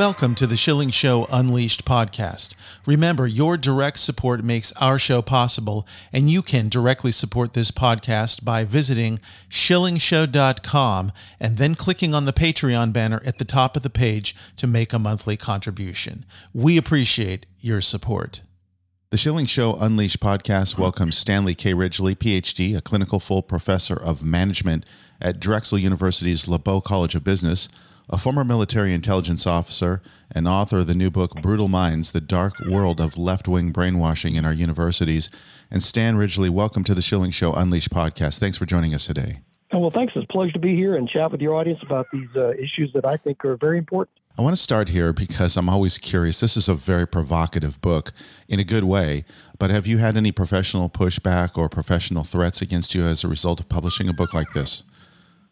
Welcome to the Schilling Show Unleashed podcast. Remember, your direct support makes our show possible, and you can directly support this podcast by visiting schillingshow.com and then clicking on the Patreon banner at the top of the page to make a monthly contribution. We appreciate your support. The Schilling Show Unleashed podcast welcomes Stanley K. Ridgley, PhD, a clinical full professor of management at Drexel University's LeBow College of Business a former military intelligence officer and author of the new book Brutal Minds The Dark World of Left Wing Brainwashing in Our Universities. And Stan Ridgley, welcome to the Schilling Show Unleashed podcast. Thanks for joining us today. Oh, well, thanks. It's a pleasure to be here and chat with your audience about these uh, issues that I think are very important. I want to start here because I'm always curious. This is a very provocative book in a good way, but have you had any professional pushback or professional threats against you as a result of publishing a book like this?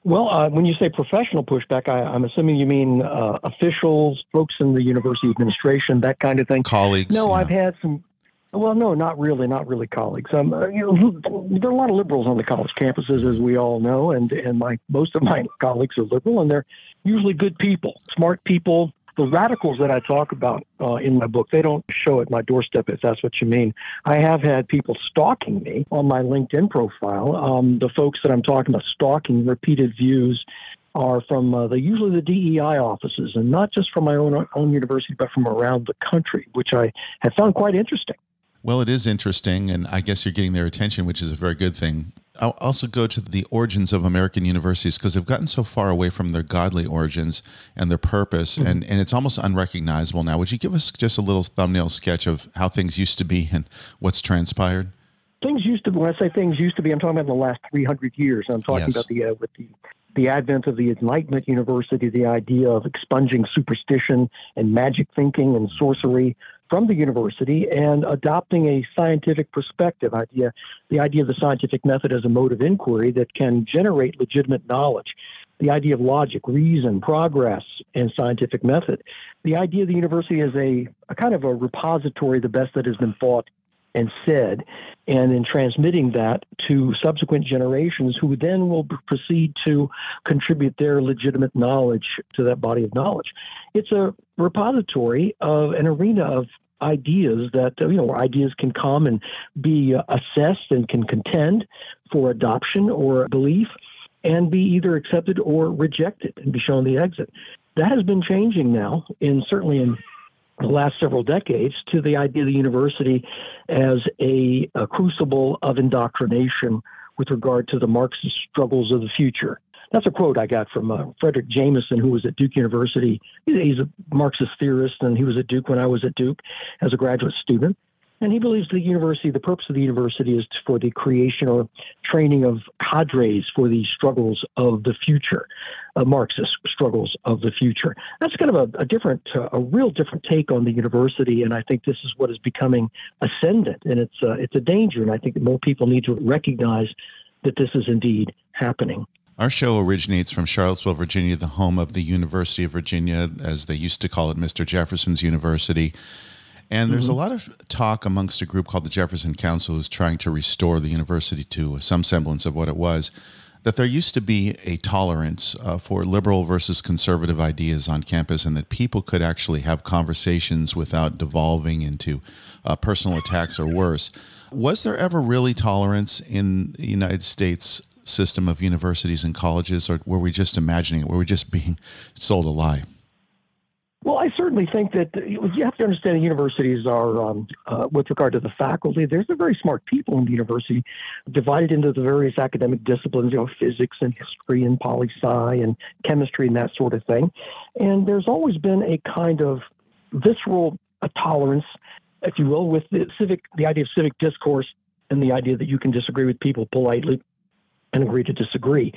Well, uh, when you say professional pushback, I, am assuming you mean uh, officials, folks in the university administration, that kind of thing. Colleagues. No, yeah. I've had some. Well, no, not really, not really colleagues. Um, uh, you know, there are a lot of liberals on the college campuses, as we all know, and and my most of my colleagues are liberal, and they're usually good people, smart people, the radicals that I talk about uh, in my book, they don't show at my doorstep if that's what you mean. I have had people stalking me on my LinkedIn profile. Um, the folks that I'm talking about stalking repeated views are from uh, the usually the DEI offices, and not just from my own own university, but from around the country, which I have found quite interesting. Well, it is interesting, and I guess you're getting their attention, which is a very good thing. I'll also go to the origins of American universities because they've gotten so far away from their godly origins and their purpose, mm-hmm. and, and it's almost unrecognizable now. Would you give us just a little thumbnail sketch of how things used to be and what's transpired? Things used to. When I say things used to be, I'm talking about the last 300 years. I'm talking yes. about the uh, with the the advent of the Enlightenment University, the idea of expunging superstition and magic thinking and sorcery from the university and adopting a scientific perspective idea the idea of the scientific method as a mode of inquiry that can generate legitimate knowledge. The idea of logic reason progress and scientific method. The idea of the university as a, a kind of a repository the best that has been thought and said, and in transmitting that to subsequent generations who then will proceed to contribute their legitimate knowledge to that body of knowledge. It's a repository of an arena of ideas that you know ideas can come and be uh, assessed and can contend for adoption or belief and be either accepted or rejected and be shown the exit that has been changing now in certainly in the last several decades to the idea of the university as a, a crucible of indoctrination with regard to the Marxist struggles of the future. That's a quote I got from uh, Fredric Jameson, who was at Duke University. He's a Marxist theorist, and he was at Duke when I was at Duke as a graduate student. And he believes the university, the purpose of the university is for the creation or training of cadres for the struggles of the future, uh, Marxist struggles of the future. That's kind of a, a different, uh, a real different take on the university. And I think this is what is becoming ascendant. And it's, uh, it's a danger. And I think that more people need to recognize that this is indeed happening. Our show originates from Charlottesville, Virginia, the home of the University of Virginia, as they used to call it, Mr. Jefferson's University. And there's mm-hmm. a lot of talk amongst a group called the Jefferson Council who's trying to restore the university to some semblance of what it was. That there used to be a tolerance uh, for liberal versus conservative ideas on campus, and that people could actually have conversations without devolving into uh, personal attacks or worse. Was there ever really tolerance in the United States system of universities and colleges, or were we just imagining it? Were we just being sold a lie? Well, I certainly think that you have to understand universities are, um, uh, with regard to the faculty, there's a very smart people in the university, divided into the various academic disciplines, you know, physics and history and poli sci and chemistry and that sort of thing. And there's always been a kind of visceral uh, tolerance, if you will, with the civic, the idea of civic discourse and the idea that you can disagree with people politely and agree to disagree.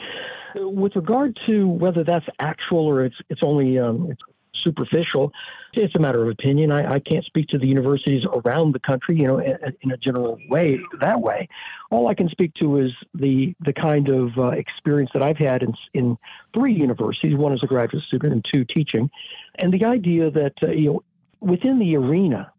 With regard to whether that's actual or it's it's only um, it's superficial, it's a matter of opinion. I, I, can't speak to the universities around the country, you know, in, a general way that way. All I can speak to is the the kind of uh, experience that I've had in in three universities, one as a graduate student and two teaching, and the idea that uh, you know within the arena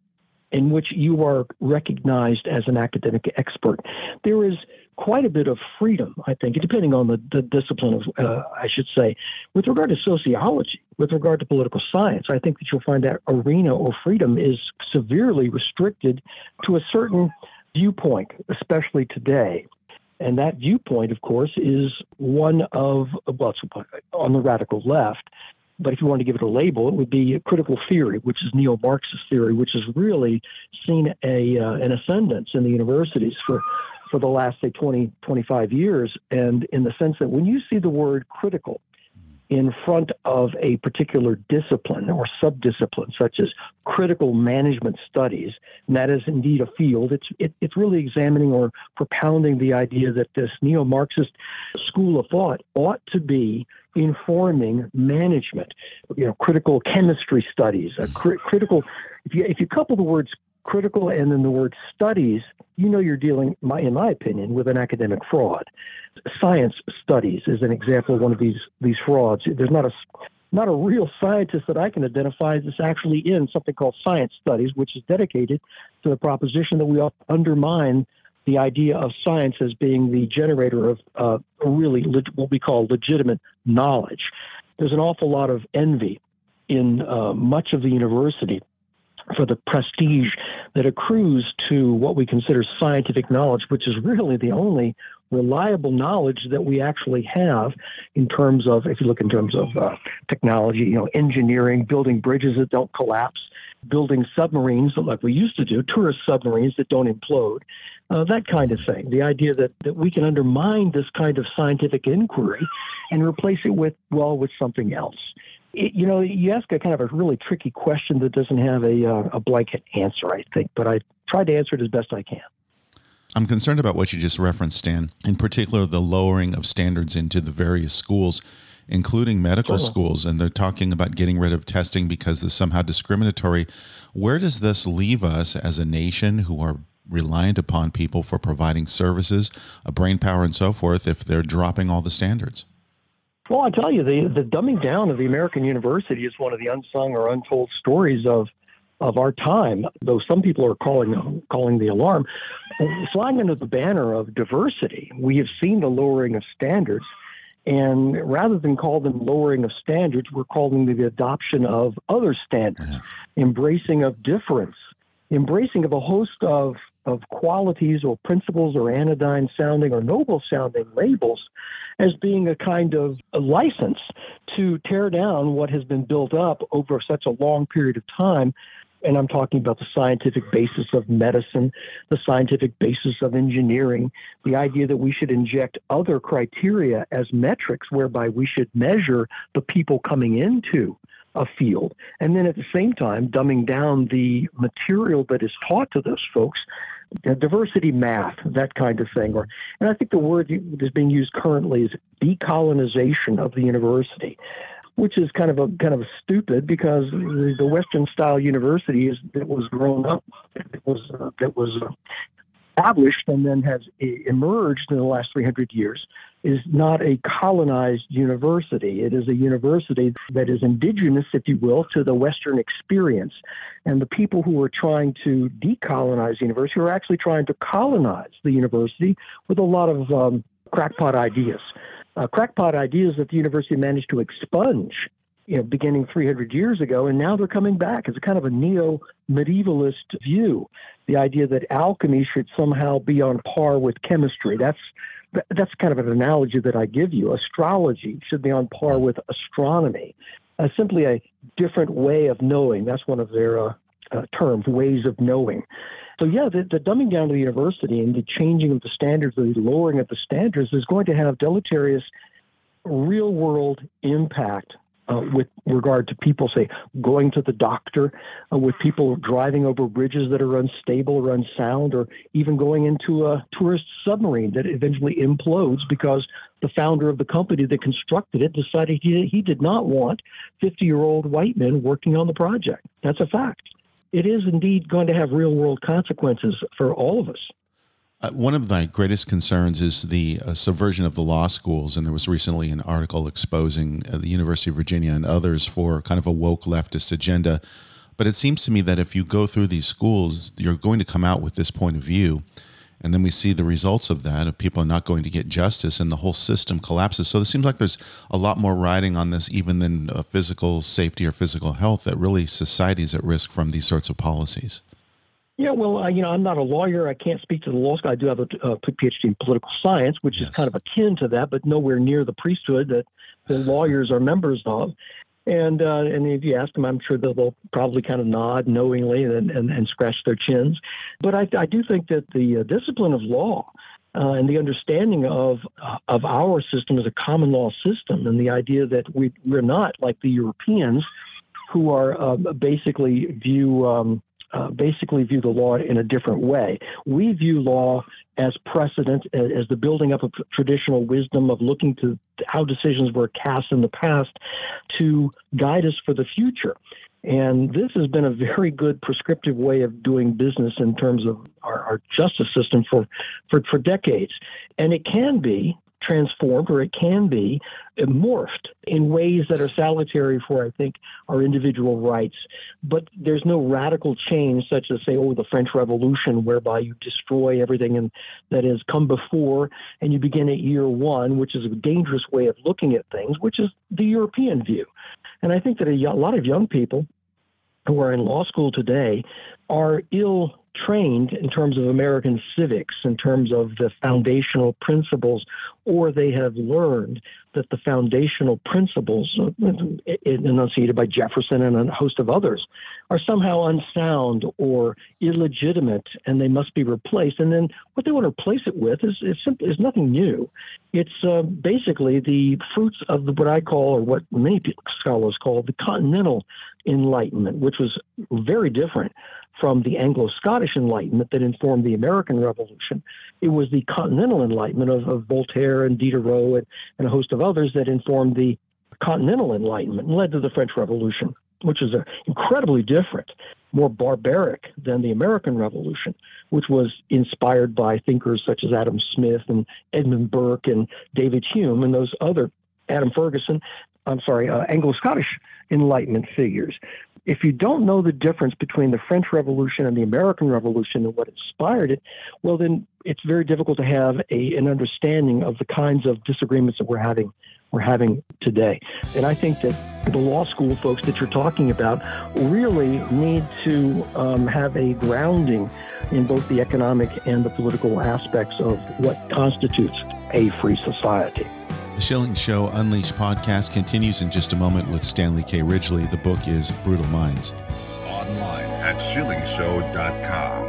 in which you are recognized as an academic expert, there is quite a bit of freedom, I think, depending on the, the discipline, of, uh, I should say. With regard to sociology, with regard to political science, I think that you'll find that arena or freedom is severely restricted to a certain viewpoint, especially today. And that viewpoint, of course, is one of, well, on the radical left, but if you want to give it a label, it would be critical theory, which is neo-Marxist theory, which has really seen a uh, an ascendance in the universities for for the last, say, 20, 25 years. And in the sense that when you see the word critical in front of a particular discipline or subdiscipline, such as critical management studies, and that is indeed a field, it's, it, it's really examining or propounding the idea that this neo Marxist school of thought ought to be informing management, you know, critical chemistry studies, a cr- critical. If you if you couple the words critical and then the word studies, you know you're dealing, in my opinion, with an academic fraud. Science studies is an example of one of these these frauds. There's not a not a real scientist that I can identify that's actually in something called science studies, which is dedicated to the proposition that we undermine the idea of science as being the generator of uh, really what we call legitimate knowledge. There's an awful lot of envy in uh, much of the university for the prestige that accrues to what we consider scientific knowledge, which is really the only reliable knowledge that we actually have in terms of, if you look in terms of uh, technology, you know, engineering, building bridges that don't collapse, building submarines like we used to do, tourist submarines that don't implode, uh, that kind of thing. The idea that, that we can undermine this kind of scientific inquiry and replace it with, well, with something else. You know, you ask a kind of a really tricky question that doesn't have a, uh, a blanket answer, I think, but I tried to answer it as best I can. I'm concerned about what you just referenced, Stan, in particular the lowering of standards into the various schools, including medical sure. schools. And they're talking about getting rid of testing because it's somehow discriminatory. Where does this leave us as a nation who are reliant upon people for providing services, a brain power, and so forth if they're dropping all the standards? Well, I tell you, the the dumbing down of the American university is one of the unsung or untold stories of of our time. Though some people are calling calling the alarm, flying under the banner of diversity, we have seen the lowering of standards. And rather than call them lowering of standards, we're calling the adoption of other standards, embracing of difference, embracing of a host of of qualities or principles or anodyne sounding or noble sounding labels as being a kind of a license to tear down what has been built up over such a long period of time. And I'm talking about the scientific basis of medicine, the scientific basis of engineering, the idea that we should inject other criteria as metrics whereby we should measure the people coming into a field. And then at the same time, dumbing down the material that is taught to those folks, diversity math, that kind of thing. Or, and I think the word that is being used currently is decolonization of the university. Which is kind of a kind of stupid because the Western style university is that was grown up, that was uh, that was established and then has emerged in the last 300 years is not a colonized university. It is a university that is indigenous, if you will, to the Western experience. And the people who are trying to decolonize the university are actually trying to colonize the university with a lot of um, crackpot ideas. Uh, crackpot ideas that the university managed to expunge you know, beginning 300 years ago, and now they're coming back as a kind of a neo medievalist view. The idea that alchemy should somehow be on par with chemistry. That's that's kind of an analogy that I give you. Astrology should be on par with astronomy. Uh, simply a different way of knowing. That's one of their uh, uh, terms, ways of knowing. So yeah, the, the, dumbing down of the university and the changing of the standards, the lowering of the standards, is going to have deleterious real-world impact uh, with regard to people, say, going to the doctor, uh, with people driving over bridges that are unstable or unsound, or even going into a tourist submarine that eventually implodes because the founder of the company that constructed it decided he, he did not want 50 year old white men working on the project. That's a fact. It is indeed going to have real world consequences for all of us. Uh, one of my greatest concerns is the uh, subversion of the law schools. And there was recently an article exposing uh, the University of Virginia and others for kind of a woke leftist agenda. But it seems to me that if you go through these schools, you're going to come out with this point of view. And then we see the results of that of people not going to get justice and the whole system collapses. So it seems like there's a lot more riding on this, even than uh, physical safety or physical health, that really society is at risk from these sorts of policies. Yeah, well, uh, you know, I'm not a lawyer. I can't speak to the law school. I do have a, a PhD in political science, which yes. is kind of akin to that, but nowhere near the priesthood that the lawyers are members of. And uh, and if you ask them, I'm sure they'll, they'll probably kind of nod knowingly and, and, and scratch their chins. But I, I do think that the uh, discipline of law uh, and the understanding of uh, of our system as a common law system, and the idea that we we're not like the Europeans, who are uh, basically view um, uh, basically view the law in a different way. We view law as precedent, as the building up of traditional wisdom of looking to how decisions were cast in the past to guide us for the future. And this has been a very good prescriptive way of doing business in terms of our, our justice system for, for, for decades. And it can be transformed or it can be uh, morphed in ways that are salutary for, I think, our individual rights. But there's no radical change, such as, say, oh, the French Revolution, whereby you destroy everything and that has come before and you begin at year one, which is a dangerous way of looking at things, which is the European view. And I think that a, a lot of young people who are in law school today are ill trained in terms of American civics, in terms of the foundational principles, or they have learned that the foundational principles uh, enunciated by Jefferson and a host of others are somehow unsound or illegitimate and they must be replaced. And then what they want to replace it with is, is, simply, is nothing new. It's uh, basically the fruits of what I call, or what many scholars call, the Continental Enlightenment, which was very different from the Anglo Scottish Enlightenment that informed the American Revolution. It was the Continental Enlightenment of, of Voltaire and Diderot and, and, a host of others that informed the Continental Enlightenment and led to the French Revolution, which is incredibly different, more barbaric than the American Revolution, which was inspired by thinkers such as Adam Smith and Edmund Burke and David Hume and those other Adam Ferguson. I'm sorry, uh, Anglo Scottish Enlightenment figures if you don't know the difference between the French Revolution and the American Revolution and what inspired it, well, then it's very difficult to have a, an understanding of the kinds of disagreements that we're having we're having today. And I think that the law school folks that you're talking about really need to um, have a grounding in both the economic and the political aspects of what constitutes a free society. The Schilling Show Unleashed podcast continues in just a moment with Stanley K. Ridgley. The book is Brutal Minds. Online at schillingshow.com.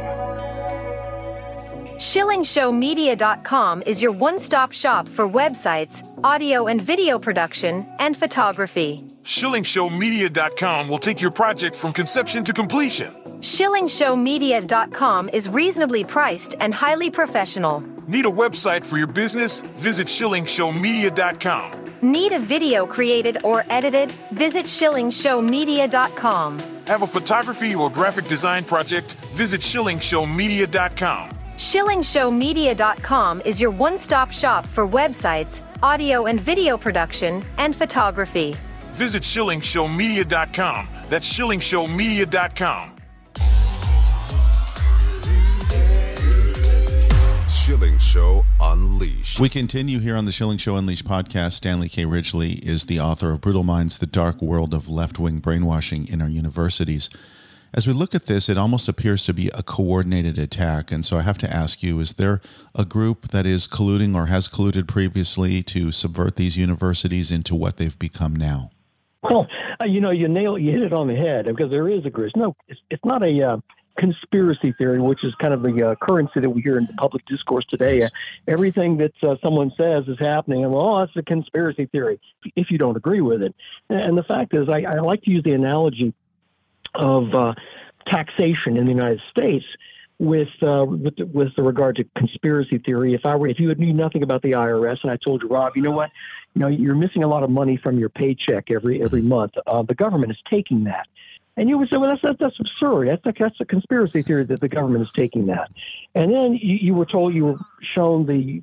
SchillingShowMedia.com is your one stop shop for websites, audio and video production, and photography. SchillingShowMedia.com will take your project from conception to completion. SchillingShowMedia.com is reasonably priced and highly professional. Need a website for your business? Visit SchillingShowMedia.com. Need a video created or edited? Visit SchillingShowMedia.com. Have a photography or graphic design project? Visit SchillingShowMedia.com. SchillingShowMedia.com is your one stop shop for websites, audio and video production, and photography. Visit SchillingShowMedia.com. That's SchillingShowMedia.com. Schilling Show Unleashed. We continue here on the Schilling Show Unleashed podcast. Stanley K. Ridgley is the author of Brutal Minds The Dark World of Left Wing Brainwashing in Our Universities. As we look at this, it almost appears to be a coordinated attack. And so I have to ask you is there a group that is colluding or has colluded previously to subvert these universities into what they've become now? Well, uh, you know, you nail, you hit it on the head because there is a group. No, it's, it's not a, uh, conspiracy theory, which is kind of the uh, currency that we hear in the public discourse today. Yes. everything that uh, someone says is happening, and well, oh, it's a conspiracy theory if you don't agree with it. And the fact is, I, I like to use the analogy of uh, taxation in the United States. With, uh, with with regard to conspiracy theory, if I were if you knew nothing about the IRS and I told you, Rob, you know what, you know you're missing a lot of money from your paycheck every every month. Uh, the government is taking that, and you would say, well, that's, that's, that's absurd. That's, a, that's a conspiracy theory that the government is taking that. And then you, you were told, you were shown the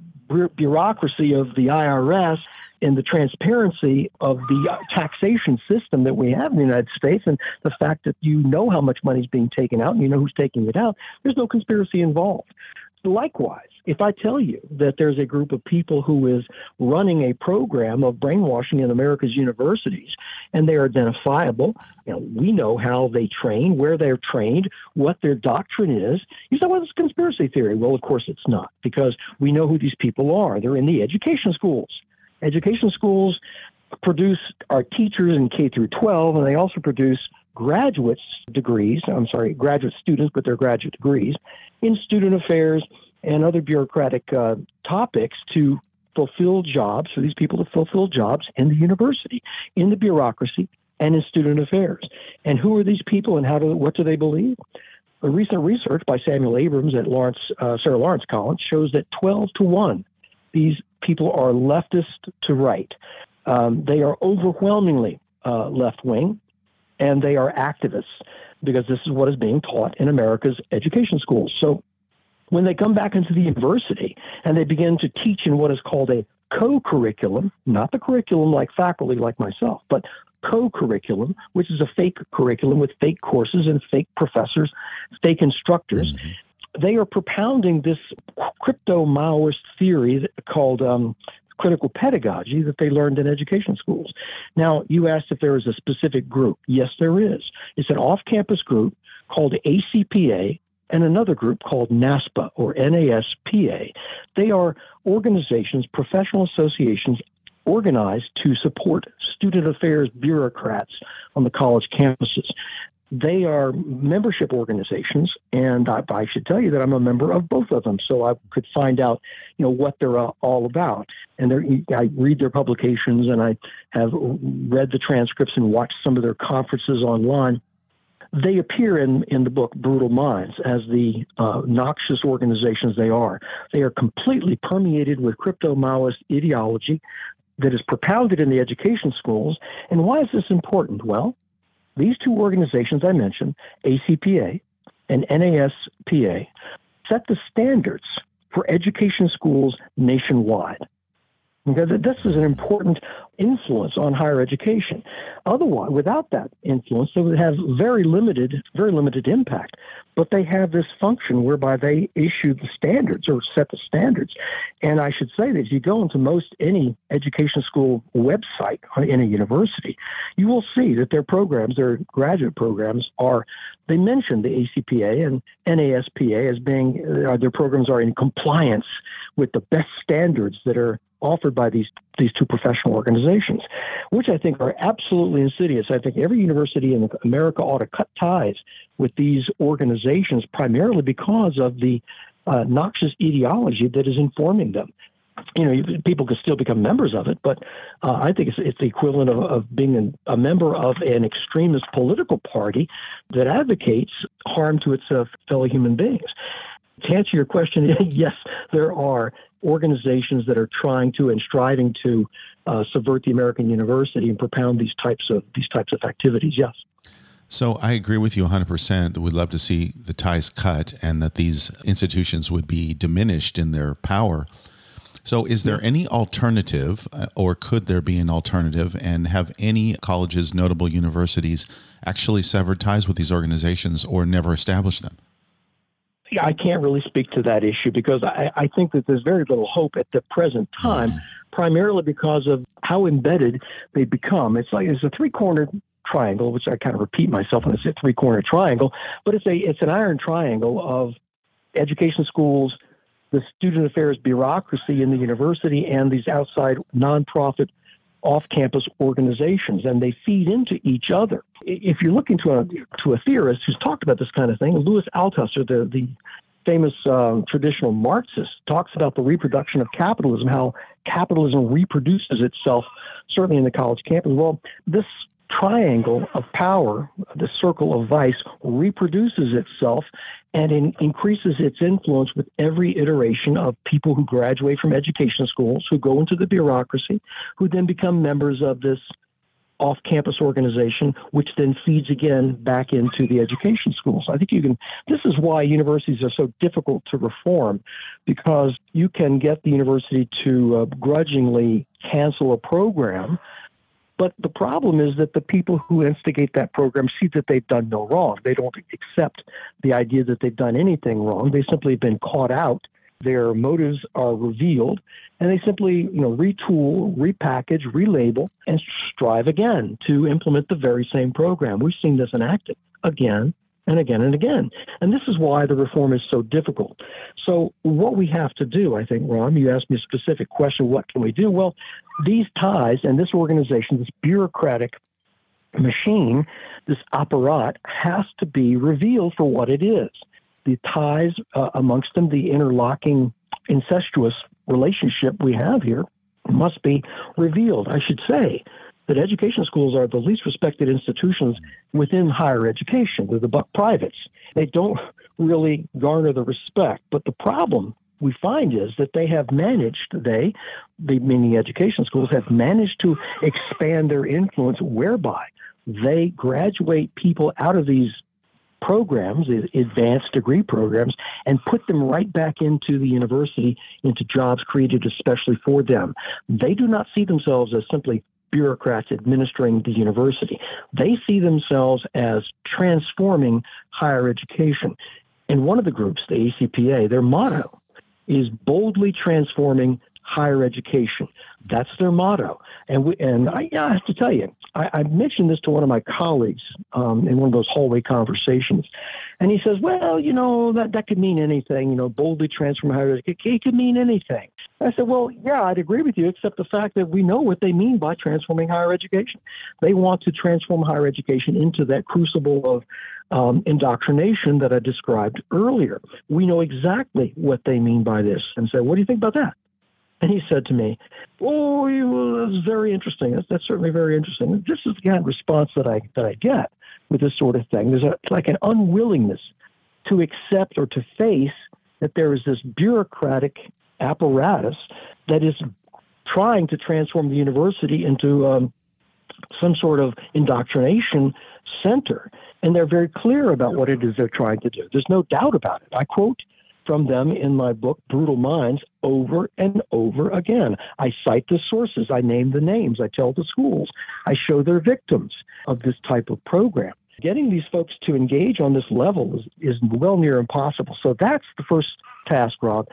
bureaucracy of the IRS and the transparency of the taxation system that we have in the United States and the fact that you know how much money is being taken out and you know who's taking it out, there's no conspiracy involved. Likewise, if I tell you that there's a group of people who is running a program of brainwashing in America's universities and they are identifiable, you know, we know how they train, where they're trained, what their doctrine is. You say, well, it's a conspiracy theory. Well, of course it's not, because we know who these people are. They're in the education schools. Education schools produce our teachers in K through 12, and they also produce graduate degrees. I'm sorry, graduate students, but they're graduate degrees in student affairs and other bureaucratic uh, topics to fulfill jobs for these people to fulfill jobs in the university, in the bureaucracy, and in student affairs. And who are these people, and how do what do they believe? A recent research by Samuel Abrams at Lawrence uh, Sarah Lawrence College shows that 12 to one, these people are leftist to right. Um, they are overwhelmingly uh, left wing, and they are activists because this is what is being taught in America's education schools. So when they come back into the university and they begin to teach in what is called a co-curriculum, not the curriculum like faculty like myself, but co-curriculum, which is a fake curriculum with fake courses and fake professors, fake instructors. Mm-hmm. They are propounding this crypto Maoist theory called um, critical pedagogy that they learned in education schools. Now, you asked if there is a specific group. Yes, there is. It's an off campus group called ACPA and another group called NASPA or NASPA. They are organizations, professional associations organized to support student affairs bureaucrats on the college campuses they are membership organizations, and I, I, should tell you that I'm a member of both of them, so I could find out, you know, what they're uh, all about. And I read their publications, and I have read the transcripts and watched some of their conferences online. They appear in, in the book Brutal Minds as the uh, noxious organizations they are. They are completely permeated with crypto Maoist ideology that is propounded in the education schools. And why is this important? Well, these two organizations I mentioned, ACPA and NASPA, set the standards for education schools nationwide. Okay, this is an important influence on higher education. Otherwise, without that influence, they would have very limited, very limited impact. But they have this function whereby they issue the standards or set the standards. And I should say that if you go into most any education school website in a university, you will see that their programs, their graduate programs, are they mention the ACPA and NASPA as being uh, their programs are in compliance with the best standards that are offered by these these two professional organizations, which I think are absolutely insidious. I think every university in America ought to cut ties with these organizations primarily because of the uh, noxious ideology that is informing them. You know, people can still become members of it, but uh, I think it's, it's the equivalent of, of being an, a member of an extremist political party that advocates harm to its uh, fellow human beings. To answer your question, yes, there are organizations that are trying to and striving to uh, subvert the American university and propound these types of these types of activities. Yes. So I agree with you 100%. That we'd love to see the ties cut and that these institutions would be diminished in their power. So, is there any alternative, uh, or could there be an alternative? And have any colleges, notable universities, actually severed ties with these organizations or never established them? I can't really speak to that issue because I, I think that there's very little hope at the present time, primarily because of how embedded they become. It's like it's a three-cornered triangle, which I kind of repeat myself when I say three-cornered triangle, but it's a it's an iron triangle of education schools, the student affairs bureaucracy in the university, and these outside nonprofit off-campus organizations, and they feed into each other. If you're looking to a to a theorist who's talked about this kind of thing, Louis Althusser, the the famous uh, traditional Marxist, talks about the reproduction of capitalism, how capitalism reproduces itself, certainly in the college campus. Well, this triangle of power, the circle of vice, reproduces itself and in, increases its influence with every iteration of people who graduate from education schools, who go into the bureaucracy, who then become members of this off campus organization, which then feeds again back into the education schools. I think you can, this is why universities are so difficult to reform because you can get the university to uh, grudgingly cancel a program. But the problem is that the people who instigate that program see that they've done no wrong. They don't accept the idea that they've done anything wrong. They simply have been caught out their motives are revealed, and they simply, you know, retool, repackage, relabel, and strive again to implement the very same program. We've seen this enacted again and again and again. And this is why the reform is so difficult. So, what we have to do, I think, Ron, you asked me a specific question what can we do? Well, these ties and this organization, this bureaucratic machine, this apparat, has to be revealed for what it is the ties uh, amongst them, the interlocking incestuous relationship we have here must be revealed. I should say that education schools are the least respected institutions within higher education. They're the buck privates. They don't really garner the respect. But the problem we find is that they have managed, they, the meaning education schools, have managed to expand their influence whereby they graduate people out of these programs, advanced degree programs, and put them right back into the university, into jobs created especially for them. They do not see themselves as simply bureaucrats administering the university. They see themselves as transforming higher education. And one of the groups, the ACPA, their motto is boldly transforming higher education. That's their motto. And we, and I, I have to tell you, I, I, mentioned this to one of my colleagues um, in one of those hallway conversations, and he says, "Well, you know that that could mean anything. You know, boldly transform higher education. It could mean anything." I said, "Well, yeah, I'd agree with you, except the fact that we know what they mean by transforming higher education. They want to transform higher education into that crucible of." Um, indoctrination that I described earlier. We know exactly what they mean by this and say, what do you think about that? And he said to me, "Oh, that's very interesting. That's, that's certainly very interesting. This is the kind of response that I that I get with this sort of thing. There's a, like an unwillingness to accept or to face that there is this bureaucratic apparatus that is trying to transform the university into um, some sort of indoctrination center. And they're very clear about what it is they're trying to do. There's no doubt about it. I quote from them in my book, Brutal Minds, over and over again. I cite the sources, I name the names, I tell the schools, I show their victims of this type of program. Getting these folks to engage on this level is, is well near impossible. So that's the first task, Rob,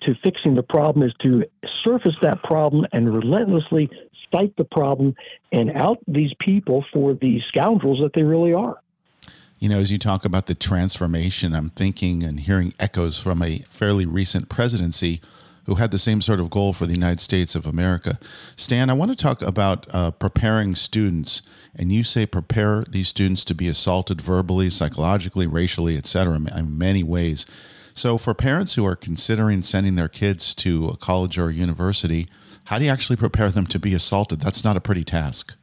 to fixing the problem is to surface that problem and relentlessly cite the problem and out these people for the scoundrels that they really are. You know, as you talk about the transformation, I'm thinking and hearing echoes from a fairly recent presidency who had the same sort of goal for the United States of America. Stan, I want to talk about uh, preparing students, and you say prepare these students to be assaulted verbally, psychologically, racially, etc., in many ways. So, for parents who are considering sending their kids to a college or a university, how do you actually prepare them to be assaulted? That's not a pretty task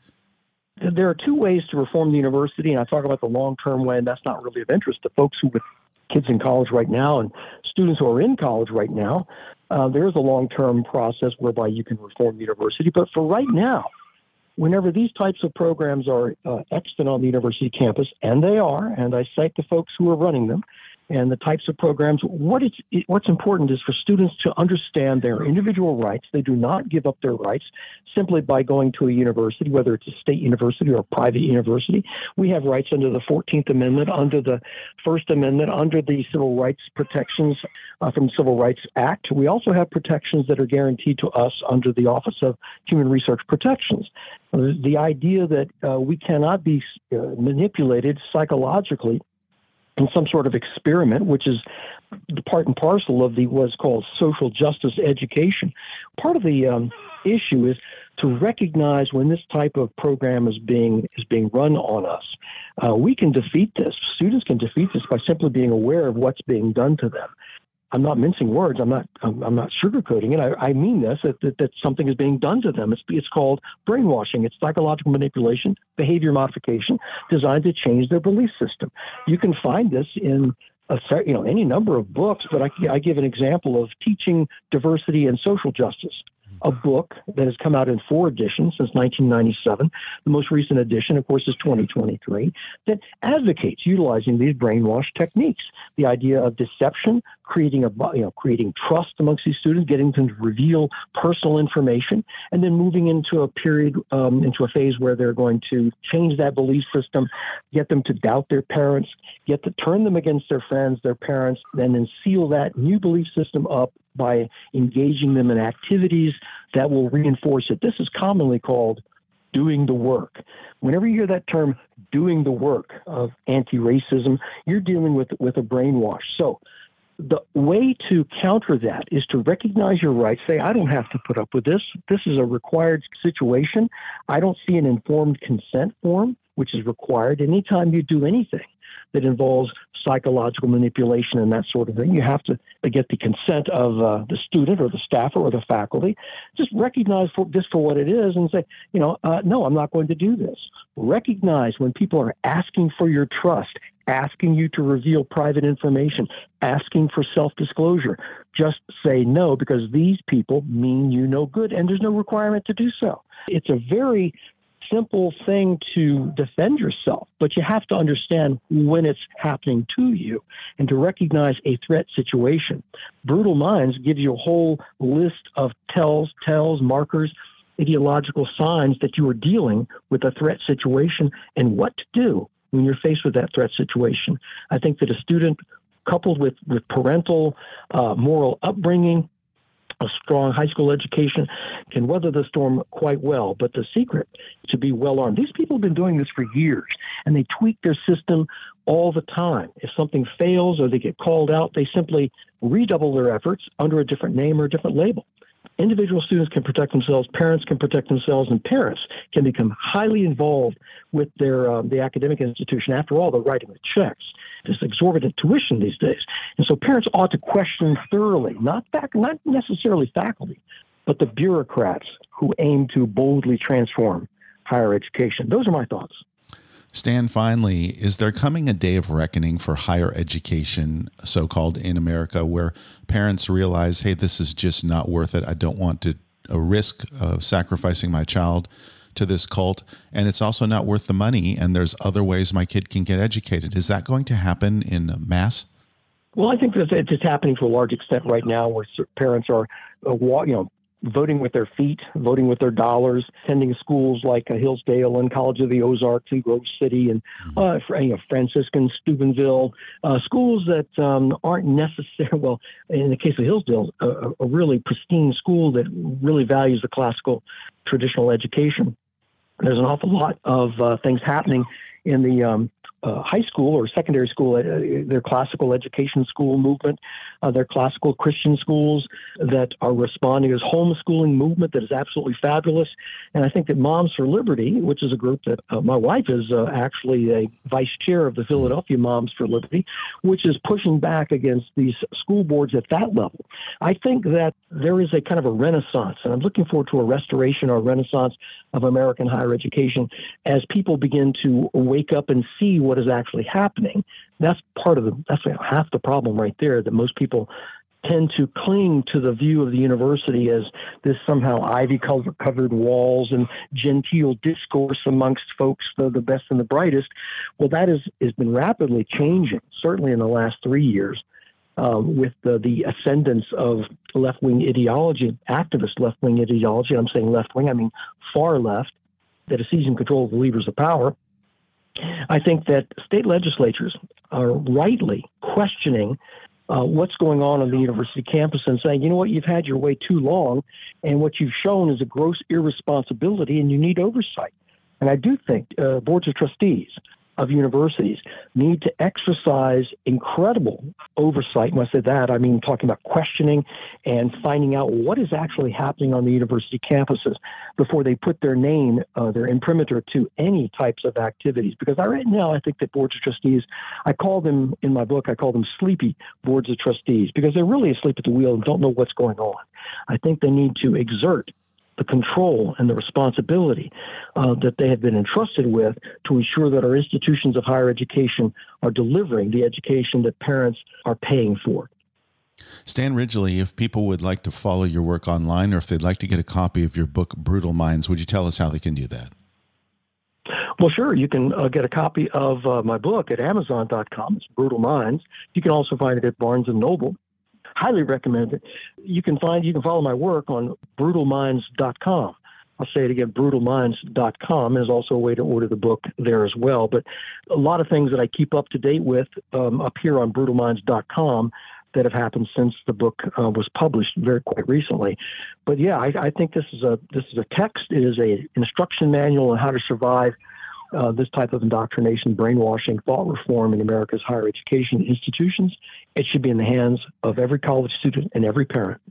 there are two ways to reform the university, and I talk about the long term way, and that's not really of interest to folks who with kids in college right now and students who are in college right now. Uh, there is a long term process whereby you can reform the university, but for right now, whenever these types of programs are uh, extant on the university campus, and they are, and I cite the folks who are running them, and the types of programs. What is what's important is for students to understand their individual rights. They do not give up their rights simply by going to a university, whether it's a state university or a private university. We have rights under the 14th Amendment, under the First Amendment, under the civil rights protections uh, from the Civil Rights Act. We also have protections that are guaranteed to us under the Office of Human Research Protections. The idea that uh, we cannot be uh, manipulated psychologically in some sort of experiment, which is the part and parcel of the what's called social justice education. Part of the um, issue is to recognize when this type of program is being is being run on us. Uh, we can defeat this. Students can defeat this by simply being aware of what's being done to them. I'm not mincing words. I'm not. I'm, I'm not sugarcoating it. I, I mean this. That, that, that something is being done to them. It's it's called brainwashing. It's psychological manipulation, behavior modification, designed to change their belief system. You can find this in a, you know any number of books, but I, I give an example of teaching diversity and social justice a book that has come out in four editions since 1997. The most recent edition, of course, is 2023, that advocates utilizing these brainwash techniques. The idea of deception, creating a you know creating trust amongst these students, getting them to reveal personal information, and then moving into a period um, into a phase where they're going to change that belief system, get them to doubt their parents, get to turn them against their friends, their parents, and then seal that new belief system up by engaging them in activities that will reinforce it. This is commonly called doing the work. Whenever you hear that term doing the work of anti-racism, you're dealing with with a brainwash. So the way to counter that is to recognize your rights. Say, I don't have to put up with this. This is a required situation. I don't see an informed consent form, which is required anytime you do anything that involves psychological manipulation and that sort of thing. You have to get the consent of uh, the student or the staffer or the faculty. Just recognize for, this for what it is and say, you know, uh, no, I'm not going to do this. Recognize when people are asking for your trust, asking you to reveal private information, asking for self disclosure. Just say no because these people mean you no good and there's no requirement to do so. It's a very simple thing to defend yourself, but you have to understand when it's happening to you and to recognize a threat situation. Brutal Minds gives you a whole list of tells, tells, markers, ideological signs that you are dealing with a threat situation and what to do when you're faced with that threat situation. I think that a student coupled with, with parental uh, moral upbringing a strong high school education can weather the storm quite well. But the secret to be well armed, these people have been doing this for years and they tweak their system all the time. If something fails or they get called out, they simply redouble their efforts under a different name or a different label individual students can protect themselves, parents can protect themselves, and parents can become highly involved with their um, the academic institution. After all, they're writing the checks. This exorbitant tuition these days, and so parents ought to question thoroughly, not fac- not necessarily faculty, but the bureaucrats who aim to boldly transform higher education. Those are my thoughts. Stan, finally, is there coming a day of reckoning for higher education, so called in America, where parents realize, hey, this is just not worth it. I don't want to a risk of sacrificing my child to this cult, and it's also not worth the money. And there's other ways my kid can get educated. Is that going to happen in mass? Well, I think that it's happening to a large extent right now, where parents are, uh, you know, voting with their feet, voting with their dollars, attending schools like uh, Hillsdale and College of the Ozarks and Grove City and mm-hmm. uh, you know, Franciscan, Steubenville, uh, schools that um, aren't necessary. Well, in the case of Hillsdale, a, a really pristine school that really values the classical traditional education. There's an awful lot of uh, things happening in the um, uh, high school or secondary school, uh, their classical education school movement, uh, their classical Christian schools that are responding as homeschooling movement that is absolutely fabulous. And I think that Moms for Liberty, which is a group that uh, my wife is uh, actually a vice chair of the Philadelphia Moms for Liberty, which is pushing back against these school boards at that level. I think that there is a kind of a renaissance, and I'm looking forward to a restoration or a renaissance of American higher education as people begin to wake up and see what is actually happening. That's part of the that's half the problem right there that most people tend to cling to the view of the university as this somehow ivy covered walls and genteel discourse amongst folks the, the best and the brightest well that is has been rapidly changing certainly in the last three years um, with the, the ascendance of left wing ideology, activist left wing ideology. I'm saying left wing, I mean far left, that is seizing control of the levers of power. I think that state legislatures are rightly questioning uh, what's going on on the university campus and saying, you know what, you've had your way too long, and what you've shown is a gross irresponsibility, and you need oversight. And I do think uh, boards of trustees of universities need to exercise incredible oversight. When I say that, I mean talking about questioning and finding out what is actually happening on the university campuses before they put their name, uh, their imprimatur to any types of activities. Because I, right now, I think that boards of trustees, I call them in my book, I call them sleepy boards of trustees because they're really asleep at the wheel and don't know what's going on. I think they need to exert the control and the responsibility uh, that they have been entrusted with to ensure that our institutions of higher education are delivering the education that parents are paying for. Stan Ridgley, if people would like to follow your work online or if they'd like to get a copy of your book, Brutal Minds, would you tell us how they can do that? Well, sure. You can uh, get a copy of uh, my book at Amazon.com. It's Brutal Minds. You can also find it at Barnes and Noble highly recommend it. You can find, you can follow my work on brutalminds.com. I'll say it again, brutalminds.com. is also a way to order the book there as well. But a lot of things that I keep up to date with um, up here on brutalminds.com that have happened since the book uh, was published very quite recently. But yeah, I, I, think this is a this is a text. It is a instruction manual on how to survive uh, this type of indoctrination, brainwashing, thought reform in America's higher education institutions. It should be in the hands of every college student and every parent.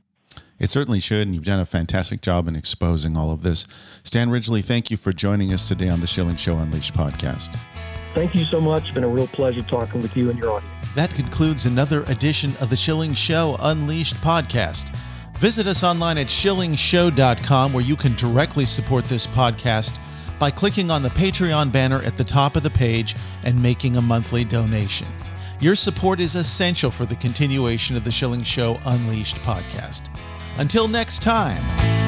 It certainly should, and you've done a fantastic job in exposing all of this. Stan Ridgley, thank you for joining us today on the Schilling Show Unleashed podcast. Thank you so much. It's been a real pleasure talking with you and your audience. That concludes another edition of the Schilling Show Unleashed podcast. Visit us online at schillingshow.com where you can directly support this podcast by clicking on the Patreon banner at the top of the page and making a monthly donation. Your support is essential for the continuation of the Schilling Show Unleashed podcast. Until next time.